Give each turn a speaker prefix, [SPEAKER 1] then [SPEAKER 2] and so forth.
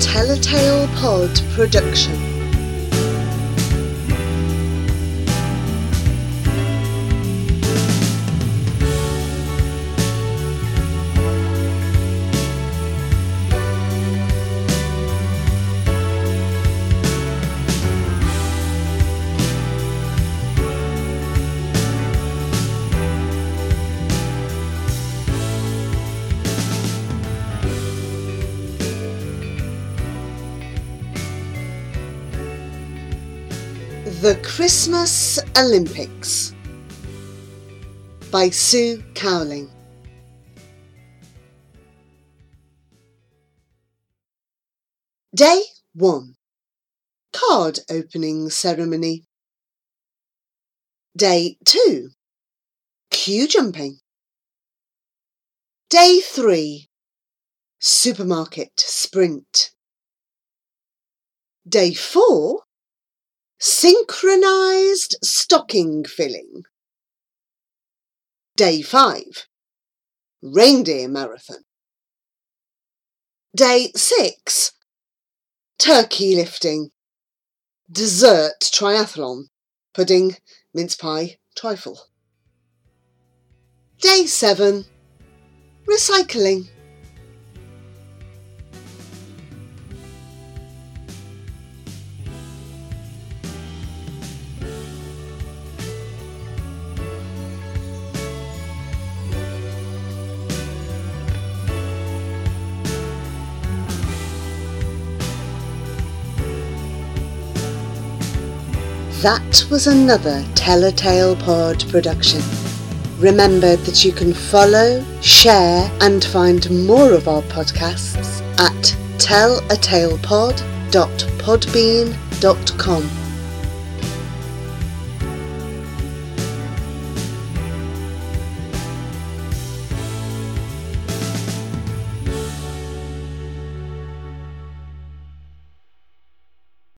[SPEAKER 1] Telltale Pod production. The Christmas Olympics by Sue Cowling. Day 1 Card Opening Ceremony. Day 2 Queue Jumping. Day 3 Supermarket Sprint. Day 4 Synchronized stocking filling. Day 5. Reindeer marathon. Day 6. Turkey lifting. Dessert triathlon. Pudding, mince pie, trifle. Day 7. Recycling. That was another Telltale Pod production. Remember that you can follow, share, and find more of our podcasts at tellatalepod.podbean.com.